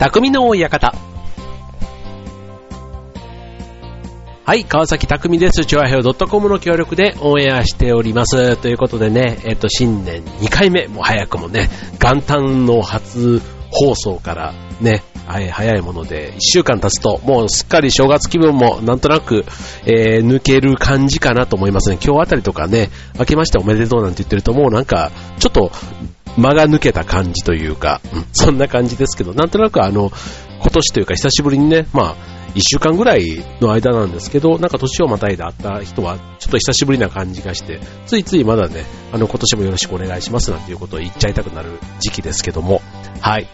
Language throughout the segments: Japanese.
匠の館。はい、川崎匠です。チョアヘオ .com の協力でオンエアしております。ということでね、えっ、と、新年2回目、もう早くもね、元旦の初放送からね、はい、早いもので、1週間経つと、もうすっかり正月気分もなんとなく、えー抜ける感じかなと思いますね。今日あたりとかね、明けましておめでとうなんて言ってると、もうなんか、ちょっと、間が抜けた感じというか、そんな感じですけど、なんとなくあの、今年というか久しぶりにね、まあ、一週間ぐらいの間なんですけど、なんか年をまたいで会った人は、ちょっと久しぶりな感じがして、ついついまだね、あの、今年もよろしくお願いしますなんていうことを言っちゃいたくなる時期ですけども、はい。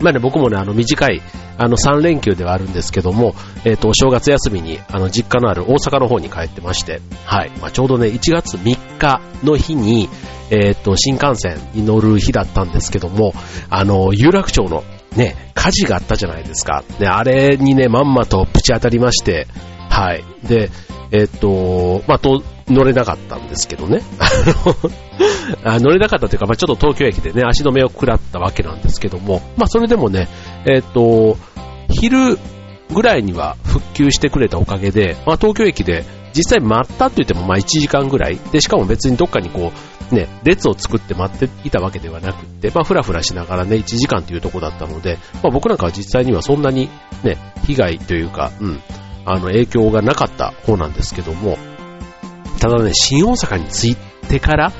まあね、僕もね、あの、短い、あの、3連休ではあるんですけども、えっ、と、お正月休みに、あの、実家のある大阪の方に帰ってまして、はい。まあ、ちょうどね、1月3日の日に、えっ、と、新幹線に乗る日だったんですけども、あの、有楽町のね、火事があったじゃないですか。ね、あれにね、まんまとプチ当たりまして、はい。で、えっ、と、まあ、と、乗れなかったんですけどね。あの乗れなかったというか、まあ、ちょっと東京駅でね、足止めを食らったわけなんですけども、まあ、それでもね、えっ、と、昼ぐらいには復旧してくれたおかげで、まあ、東京駅で実際待ったって言ってもまあ1時間ぐらい、で、しかも別にどっかにこう、ね、列を作って待っていたわけではなくて、まあ、ふらふらしながらね、1時間というとこだったので、まあ、僕なんかは実際にはそんなにね、被害というか、うん、あの、影響がなかった方なんですけども、ただね、新大阪に着いてから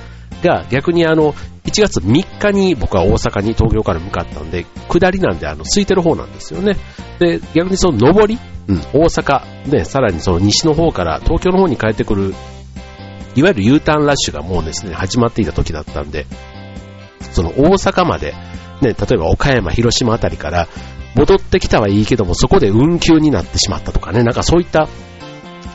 が逆にあの、1月3日に僕は大阪に東京から向かったんで、下りなんであの、空いてる方なんですよね。で、逆にその上り、うん、大阪、ね、さらにその西の方から東京の方に帰ってくる、いわゆる U ターンラッシュがもうですね、始まっていた時だったんで、その大阪まで、ね、例えば岡山、広島あたりから戻ってきたはいいけども、そこで運休になってしまったとかね、なんかそういった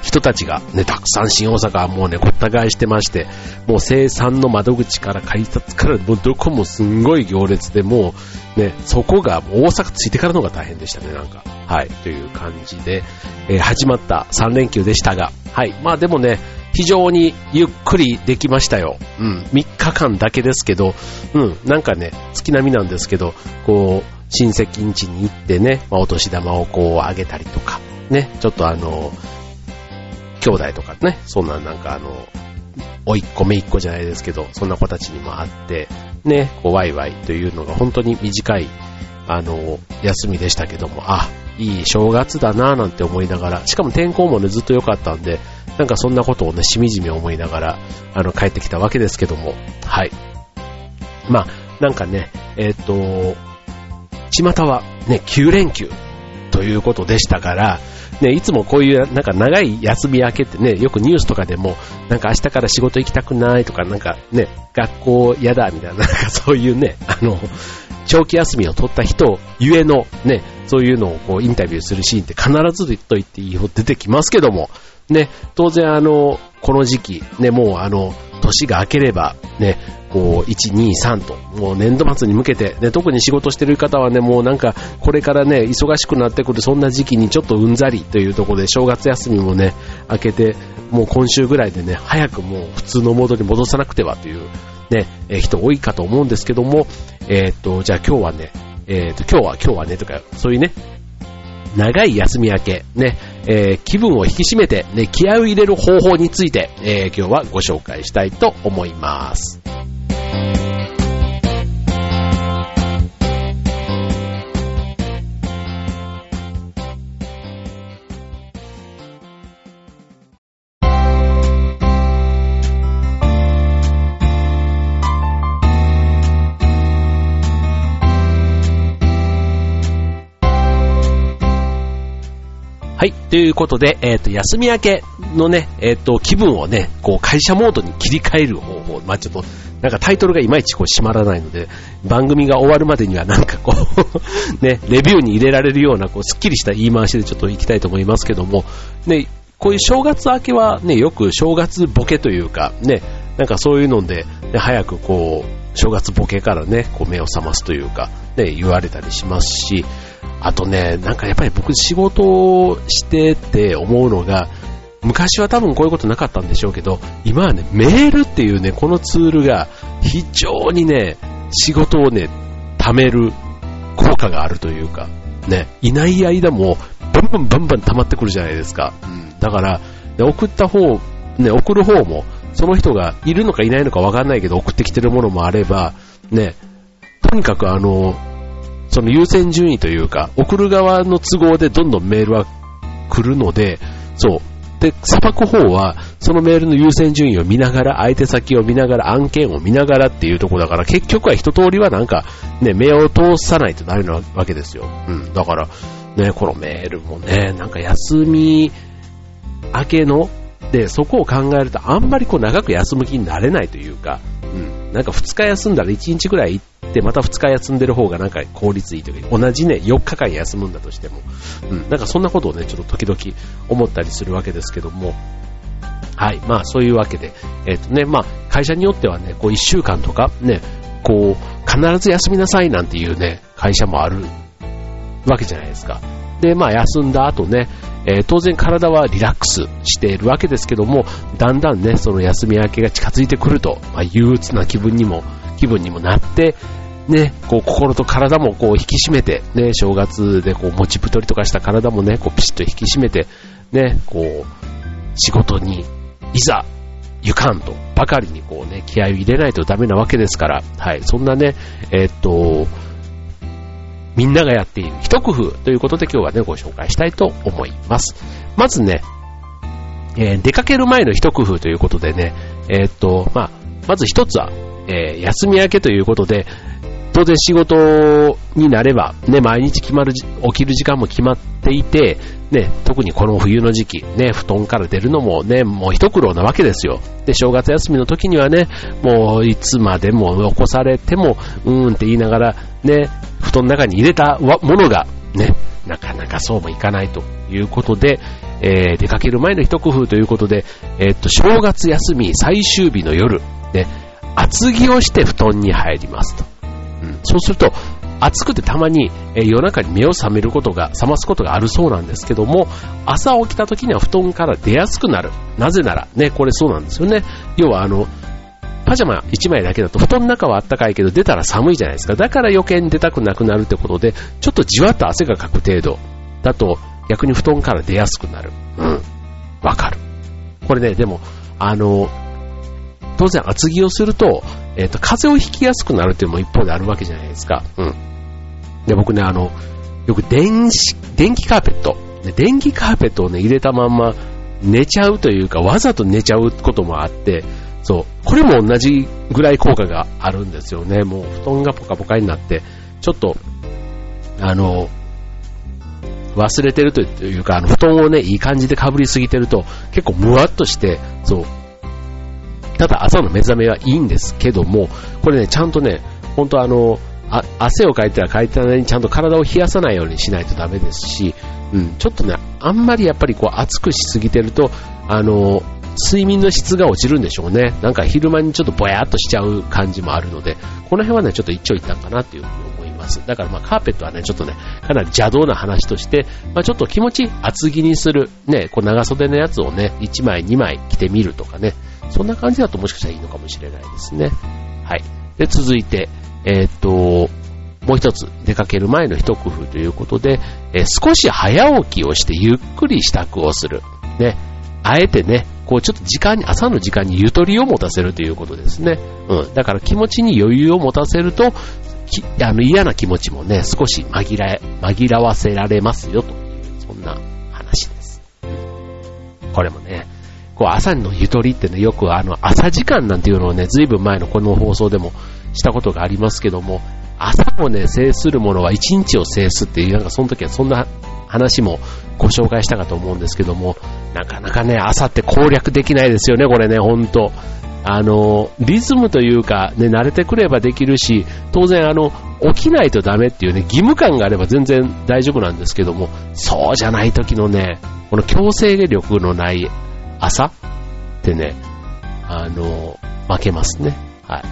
人たちがね、たくさん新大阪はもうね、ごった返してまして、もう生産の窓口から改札から、もうどこもすんごい行列で、もうね、そこが大阪着いてからのが大変でしたね、なんか。はい、という感じで、えー始まった3連休でしたが、はい、まあでもね、非常にゆっくりできましたよ。うん、3日間だけですけど、うん、なんかね、月並みなんですけど、こう、親戚ん家に行ってね、まあ、お年玉をこうあげたりとか、ね、ちょっとあの、兄弟とかね、そんななんかあの、おいっ子めいっ子じゃないですけど、そんな子たちにも会って、ね、こうワイワイというのが本当に短い、あの、休みでしたけども、あ、いい正月だなぁなんて思いながら、しかも天候もね、ずっと良かったんで、なんかそんなことをね、しみじみ思いながら、あの、帰ってきたわけですけども、はい。まあ、なんかね、えっ、と、巷はね、9連休ということでしたから、ね、いつもこういうなんか長い休み明けってね、よくニュースとかでも、なんか明日から仕事行きたくないとか、なんかね、学校嫌だみたいな、なんかそういうね、あの、長期休みを取った人ゆえのね、そういうのをこうインタビューするシーンって必ずと言っていいほど出てきますけども、ね、当然あの、この時期、ね、もうあの、年が明ければ、ね、こう、1、2、3と、もう年度末に向けて、ね、特に仕事してる方はね、もうなんか、これからね、忙しくなってくる、そんな時期にちょっとうんざりというところで、正月休みもね、明けて、もう今週ぐらいでね、早くもう普通のモードに戻さなくてはという、ね、え人多いかと思うんですけども、えーっと、じゃあ今日はね、えーっと、今日は今日はね、とか、そういうね、長い休み明け、ね、えー気分を引き締めて、ね、気合を入れる方法について、えー今日はご紹介したいと思います。ということで、えっ、と、休み明けのね、えっ、と、気分をね、こう、会社モードに切り替える方法。まあ、ちょっと、なんかタイトルがいまいちこう締まらないので、番組が終わるまでにはなんかこう、ね、レビューに入れられるような、こう、スッキリした言い回しでちょっと行きたいと思いますけども、ね、こういう正月明けはね、よく正月ボケというか、ね、なんかそういうので、ね早くこう、正月ボケからね、こう目を覚ますというか、ね、言われたりしますし、あとね、なんかやっぱり僕仕事をしてて思うのが、昔は多分こういうことなかったんでしょうけど、今はね、メールっていうね、このツールが非常にね、仕事をね、貯める効果があるというか、ね、いない間もバンバンバンバン溜まってくるじゃないですか。うん、だから、送った方、ね、送る方も、その人がいるのかいないのかわかんないけど送ってきてるものもあれば、ね、とにかくあの、その優先順位というか、送る側の都合でどんどんメールは来るので、そう。で、裁く方は、そのメールの優先順位を見ながら、相手先を見ながら、案件を見ながらっていうところだから、結局は一通りはなんか、ね、目を通さないとダメなわけですよ。うん。だから、ね、このメールもね、なんか休み明けの、で、そこを考えると、あんまりこう長く休む気になれないというか、うん。なんか2日休んだら1日ぐらい行って、また2日休んでる方がなんか効率いいというか、同じね、4日間休むんだとしても、うん。なんかそんなことをね、ちょっと時々思ったりするわけですけども、はい。まあそういうわけで、え、ー、とね、まあ会社によってはね、こう1週間とかね、こう、必ず休みなさいなんていうね、会社もあるわけじゃないですか。で、まあ休んだ後ね、えー、当然体はリラックスしているわけですけども、だんだんね、その休み明けが近づいてくると、まあ、憂鬱な気分にも、気分にもなって、ね、こう心と体もこう引き締めて、ね、正月でこう持ち太りとかした体もね、こうピシッと引き締めて、ね、こう、仕事にいざ行かんとばかりにこうね、気合を入れないとダメなわけですから、はい、そんなね、えー、っと、みんながやっている一工夫ということで今日はね、ご紹介したいと思います。まずね、えー、出かける前の一工夫ということでね、えー、っと、まあ、まず一つは、えー、休み明けということで、当然仕事になれば、ね、毎日決まる、起きる時間も決まっていて、ね、特にこの冬の時期、ね、布団から出るのもね、もう一苦労なわけですよ。で、正月休みの時にはね、もういつまでも起こされても、うーんって言いながら、ね、布団の中に入れたものが、ね、なかなかそうもいかないということで、えー、出かける前の一工夫ということで、えー、っと、正月休み最終日の夜、ね、厚着をして布団に入りますと。うん、そうすると、暑くてたまに、えー、夜中に目を覚めることが、覚ますことがあるそうなんですけども、朝起きた時には布団から出やすくなる。なぜなら、ね、これそうなんですよね。要はあの、パジャマ1枚だけだと布団の中は暖かいけど出たら寒いじゃないですか。だから余計に出たくなくなるってことで、ちょっとじわっと汗がかく程度だと逆に布団から出やすくなる。うん。わかる。これね、でも、あの、当然厚着をすると、えっ、ー、と、風邪をひきやすくなるっていうのも一方であるわけじゃないですか。うん。で、僕ね、あの、よく電子、電気カーペット。電気カーペットをね、入れたまんま寝ちゃうというか、わざと寝ちゃうこともあって、そう。これも同じぐらい効果があるんですよね。もう布団がポカポカになって、ちょっと、あの、忘れてるというか、あの、布団をね、いい感じで被りすぎてると、結構ムワっとして、そう。ただ朝の目覚めはいいんですけども、これね、ちゃんとね、本当あの、あ汗をかいたらかいたなりにちゃんと体を冷やさないようにしないとダメですし、うん、ちょっとね、あんまりやっぱりこう熱くしすぎてると、あの、睡眠の質が落ちるんでしょうね。なんか昼間にちょっとぼやっとしちゃう感じもあるので、この辺はね、ちょっと一長一短かなっていうふうに思います。だからまあカーペットはね、ちょっとね、かなり邪道な話として、まあちょっと気持ち厚着にする、ね、こう長袖のやつをね、1枚2枚着てみるとかね、そんな感じだともしかしたらいいのかもしれないですね。はい。で、続いて、えー、っと、もう一つ、出かける前の一工夫ということで、えー、少し早起きをしてゆっくり支度をする。ね。あえてね、こうちょっと時間に、朝の時間にゆとりを持たせるということですね。うん。だから気持ちに余裕を持たせると、あの嫌な気持ちもね、少し紛ら紛らわせられますよという、そんな話です。これもね、こう朝のゆとりってね、よくあの朝時間なんていうのをね、ずいぶん前のこの放送でもしたことがありますけども、朝をね、制するものは一日を制すっていう、なんかその時はそんな話もご紹介したかと思うんですけども、なかなかね、朝って攻略できないですよね、これね、ほんと。あの、リズムというか、ね、慣れてくればできるし、当然あの、起きないとダメっていうね、義務感があれば全然大丈夫なんですけども、そうじゃない時のね、この強制力のない朝ってね、あの、負けますね。はい。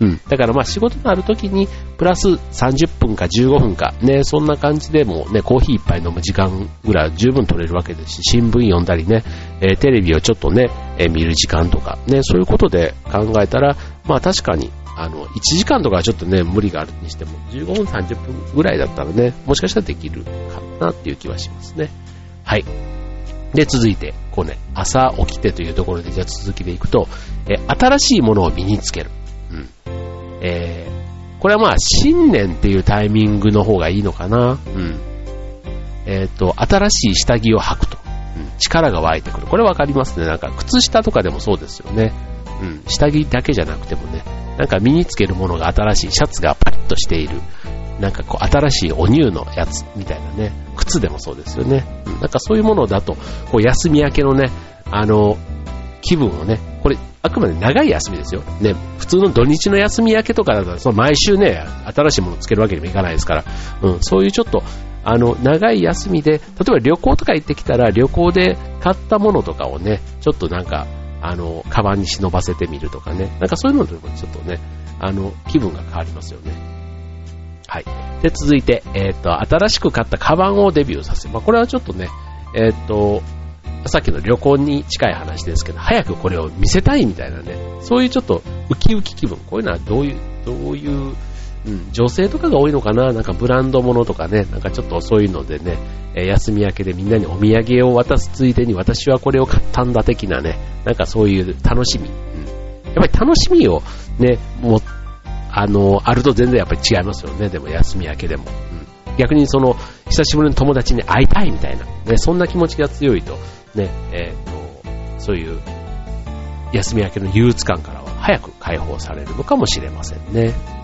うん。だからまあ仕事のある時に、プラス30分か15分か、ね、そんな感じでもね、コーヒー一杯飲む時間ぐらい十分取れるわけですし、新聞読んだりね、えー、テレビをちょっとね、えー、見る時間とか、ね、そういうことで考えたら、まあ確かに、あの、1時間とかはちょっとね、無理があるにしても、15分、30分ぐらいだったらね、もしかしたらできるかなっていう気はしますね。はい。で、続いて、こうね、朝起きてというところで、じゃあ続きでいくと、え新しいものを身につける。うん。えー、これはまあ、新年っていうタイミングの方がいいのかな。うん。えっ、ー、と、新しい下着を履くと。うん。力が湧いてくる。これわかりますね。なんか、靴下とかでもそうですよね。うん。下着だけじゃなくてもね、なんか身につけるものが新しい、シャツがパリッとしている。なんかこう、新しいお乳のやつみたいなね。靴でもそうですよね。なんかそういうものだと、こう、休み明けのね、あの、気分をね、これ、あくまで長い休みですよ。ね、普通の土日の休み明けとかだったら、その毎週ね、新しいものをつけるわけにもいかないですから、うん、そういうちょっと、あの、長い休みで、例えば旅行とか行ってきたら、旅行で買ったものとかをね、ちょっとなんか、あの、カバンに忍ばせてみるとかね、なんかそういうのでもちょっとね、あの、気分が変わりますよね。はい。で、続いて、えっ、ー、と、新しく買ったカバンをデビューさせ。まあ、これはちょっとね、えっ、ー、と、さっきの旅行に近い話ですけど、早くこれを見せたいみたいなね、そういうちょっとウキウキ気分、こういうのはどういう、どういう、うん、女性とかが多いのかななんかブランド物とかね、なんかちょっとそういのでね、え休み明けでみんなにお土産を渡すついでに私はこれを買ったんだ的なね、なんかそういう楽しみ。うん、やっぱり楽しみをね、もあの、あると全然やっぱり違いますよね、でも休み明けでも。うん、逆にその、久しぶりの友達に会いたいみたいな、ね、そんな気持ちが強いと、ね、えっ、と、そういう休み明けの憂鬱感からは早く解放されるのかもしれませんね。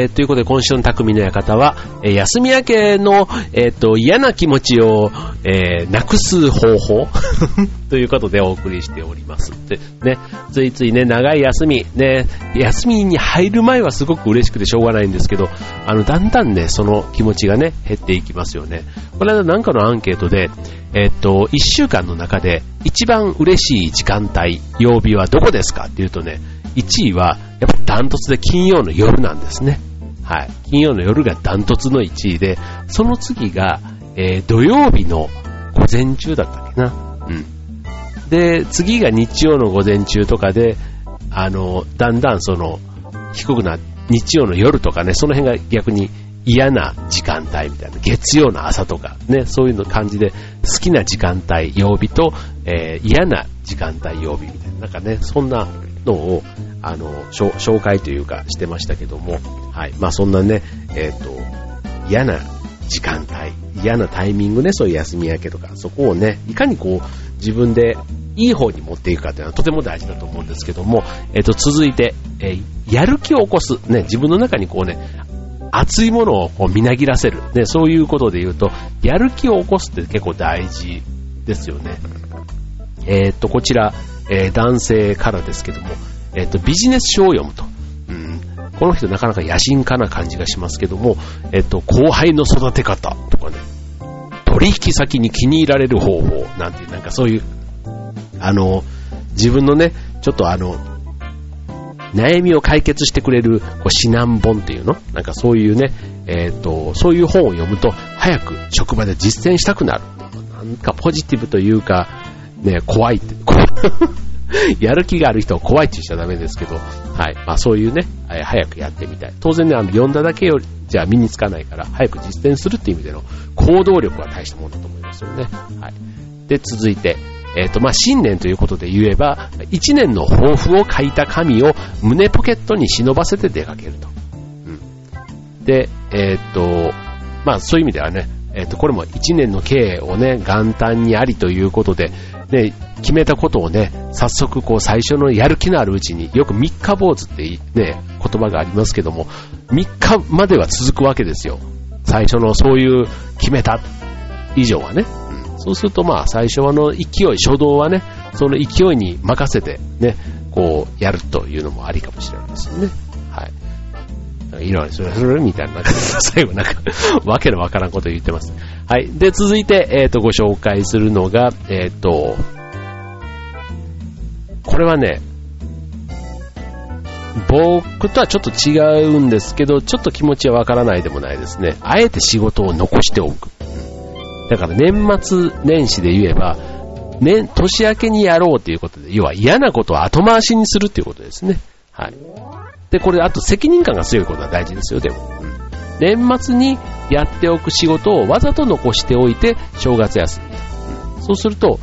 えー、ということで今週の匠の館は、えー、休み明けの、え、ー、と、嫌な気持ちを、えー、なくす方法 ということでお送りしております。で、ね、ついついね、長い休み、ね、休みに入る前はすごく嬉しくてしょうがないんですけど、あの、だんだんね、その気持ちがね、減っていきますよね。この間なんかのアンケートで、えっと、一週間の中で一番嬉しい時間帯、曜日はどこですかっていうとね、1位は、やっぱダントツで金曜の夜なんですね。はい。金曜の夜がダントツの1位で、その次が、えー、土曜日の午前中だったっけな。うん。で、次が日曜の午前中とかで、あの、だんだんその、低くな、日曜の夜とかね、その辺が逆に嫌な時間帯みたいな、月曜の朝とかね、そういうの感じで、好きな時間帯、曜日と、えー、嫌な時間帯、曜日みたいな、なんかね、そんなのを、あの、紹介というかしてましたけども、はい。まあそんなね、えっ、ー、と、嫌な時間帯、嫌なタイミングね、そういう休み明けとか、そこをね、いかにこう、自分でいい方に持っていくかというのはとても大事だと思うんですけども、えっ、ー、と、続いて、えー、やる気を起こす。ね、自分の中にこうね、熱いものをこうみなぎらせる。ね、そういうことで言うと、やる気を起こすって結構大事ですよね。えっ、と、こちら、え、男性からですけども、えっ、ー、と、ビジネス書を読むと。うん、この人なかなか野心家な感じがしますけども、えっ、ー、と、後輩の育て方とかね、取引先に気に入られる方法なんてなんかそういう、あの、自分のね、ちょっとあの、悩みを解決してくれるこう指南本っていうの？なんかそういうね、えっ、ー、と、そういう本を読むと早く職場で実践したくなる。なんかポジティブというか、ね、怖いって、やる気がある人は怖いって言っちゃダメですけど、はい。まあそういうね、早くやってみたい。当然ね、あの、読んだだけより、じゃあ身につかないから、早く実践するっていう意味での行動力は大したものだと思いますよね。はい。で、続いて、えっ、ー、と、まあ、新年ということで言えば、一年の抱負を書いた紙を胸ポケットに忍ばせて出かけると。うん。で、えっ、ー、と、まあ、そういう意味ではね、えっ、ー、と、これも一年の経営をね、元旦にありということで、ね、決めたことをね、早速こう最初のやる気のあるうちに、よく三日坊主ってね、言葉がありますけども、三日までは続くわけですよ。最初のそういう決めた以上はね。そうするとまあ最初はの勢い、初動はね、その勢いに任せてね、こうやるというのもありかもしれないですよね。はい。いろいろするするみたいな、最後なんか、わけのわからんこと言ってます。はい。で、続いて、えっ、ー、と、ご紹介するのが、えっ、ー、と、これはね、僕とはちょっと違うんですけど、ちょっと気持ちはわからないでもないですね。あえて仕事を残しておく。だから年末年始で言えば、年、年明けにやろうということで、要は嫌なことを後回しにするっていうことですね。はい。で、これ、あと責任感が強いことは大事ですよ、でも。年末にやっておく仕事をわざと残しておいて、正月休み。うん、そうすると、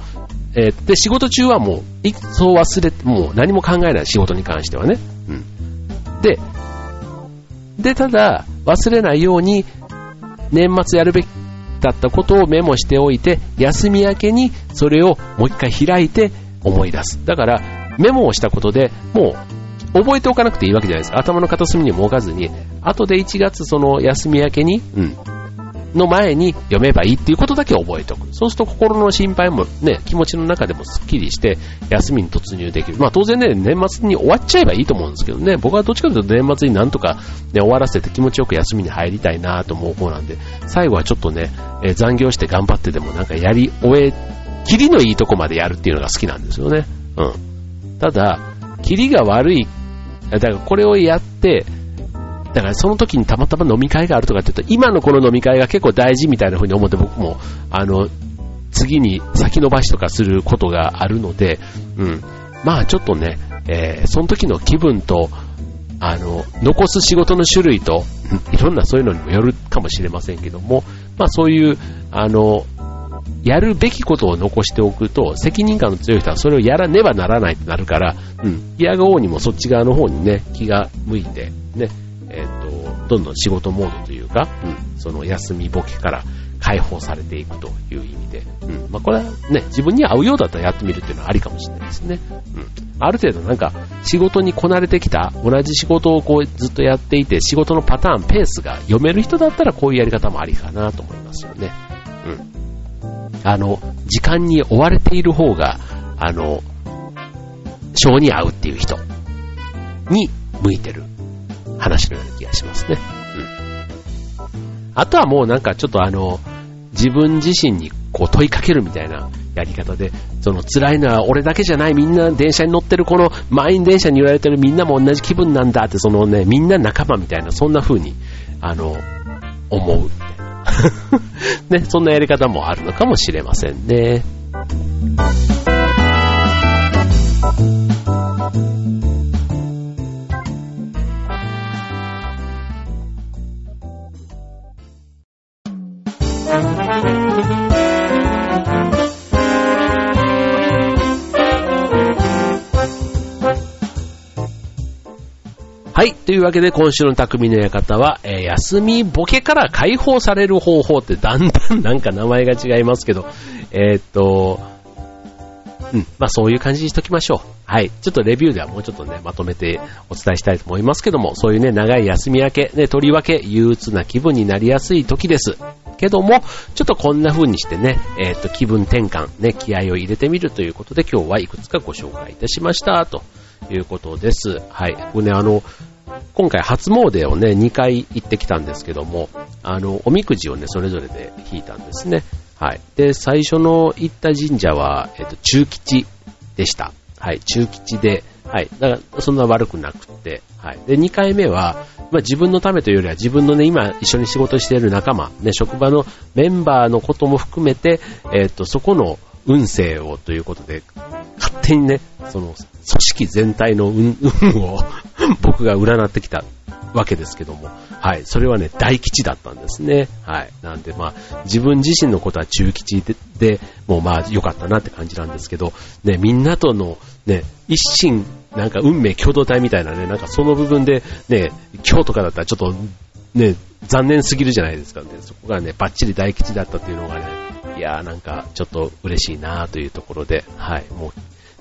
えー、で、仕事中はもう、いそう忘れて、もう何も考えない仕事に関してはね。うん。で、で、ただ、忘れないように、年末やるべきだったことをメモしておいて、休み明けにそれをもう一回開いて思い出す。だから、メモをしたことでもう覚えておかなくていいわけじゃないですか。頭の片隅にも置かずに、後で1月その休み明けに、うん、の前に読めばいいっていうことだけ覚えておく。そうすると心の心配もね、気持ちの中でもスッキリして休みに突入できる。まあ当然ね、年末に終わっちゃえばいいと思うんですけどね、僕はどっちかというと年末になんとか、ね、終わらせて気持ちよく休みに入りたいなと思う方なんで、最後はちょっとね、えー、残業して頑張ってでもなんかやり終え、キリのいいとこまでやるっていうのが好きなんですよね。うん。ただ、キリが悪い、だからこれをやって、だからその時にたまたま飲み会があるとかって言うと、今のこの飲み会が結構大事みたいな風に思って僕も、あの、次に先延ばしとかすることがあるので、うん。まあちょっとね、えー、その時の気分と、あの、残す仕事の種類と、いろんなそういうのにもよるかもしれませんけども、まあそういう、あの、やるべきことを残しておくと、責任感の強い人はそれをやらねばならないってなるから、うん、嫌がおうにもそっち側の方にね、気が向いて、ね、えっ、と、どんどん仕事モードというか、うん、その休みボケから解放されていくという意味で、うん、まあこれはね、自分に合うようだったらやってみるっていうのはありかもしれないですね。うん。ある程度なんか仕事にこなれてきた、同じ仕事をこうずっとやっていて、仕事のパターン、ペースが読める人だったらこういうやり方もありかなと思いますよね。うん。あの、時間に追われている方が、あの、性に合うっていう人に向いてる話のような気がしますね。うん。あとはもうなんかちょっとあの、自分自身にこう問いかけるみたいなやり方で、その辛いのは俺だけじゃない、みんな電車に乗ってるこの満員電車に揺られてるみんなも同じ気分なんだって、そのね、みんな仲間みたいな、そんな風に、あの、思う。ね、そんなやり方もあるのかもしれませんね。はい。というわけで、今週の匠の館は、え、休みボケから解放される方法ってだんだんなんか名前が違いますけど、えー、っと、うん。まあそういう感じにしときましょう。はい。ちょっとレビューではもうちょっとね、まとめてお伝えしたいと思いますけども、そういうね、長い休み明け、ね、とりわけ憂鬱な気分になりやすい時です。けども、ちょっとこんな風にしてね、えっ、と、気分転換、ね、気合を入れてみるということで今日はいくつかご紹介いたしました、ということです。はい。これね、あの、今回初詣をね、2回行ってきたんですけども、あの、おみくじをね、それぞれで引いたんですね。はい。で、最初の行った神社は、えっ、と、中吉でした。はい、中吉で、はい。だから、そんな悪くなくて、はい。で、2回目は、まあ、自分のためというよりは自分のね、今一緒に仕事している仲間、ね、職場のメンバーのことも含めて、えっ、と、そこの運勢をということで、勝手にね、その、組織全体の運 を僕が占ってきたわけですけども、はい、それはね、大吉だったんですね。はい。なんでまあ、自分自身のことは中吉で、でもうまあ良かったなって感じなんですけど、ね、みんなとのね、一心、なんか運命共同体みたいなね、なんかその部分でね、今日とかだったらちょっとね、残念すぎるじゃないですかね。そこがね、バッチリ大吉だったというのがね、いやーなんかちょっと嬉しいなというところで、はい、もう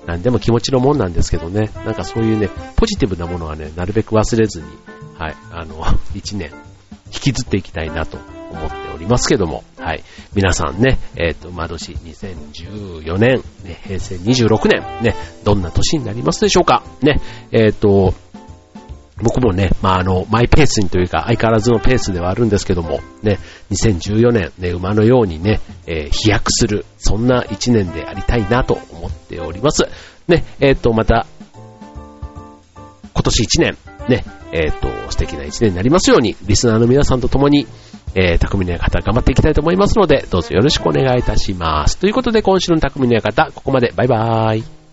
何でも気持ちのもんなんですけどね、なんかそういうね、ポジティブなものはね、なるべく忘れずに、はい、あの、一年、引きずっていきたいなと思っておりますけども、はい、皆さんね、えっ、ー、と、まどし2014年、ね、平成26年、ね、どんな年になりますでしょうか。ね、えっ、ー、と、僕もね、まあ、あの、マイペースにというか、相変わらずのペースではあるんですけども、ね、2014年、ね、馬のようにね、えー、飛躍する、そんな一年でありたいなと思っております。ね、えっ、ー、と、また、今年一年、ね、えっ、ー、と、素敵な一年になりますように、リスナーの皆さんと共に、えー、匠の館頑張っていきたいと思いますので、どうぞよろしくお願いいたします。ということで、今週の匠の館、ここまで。バイバーイ。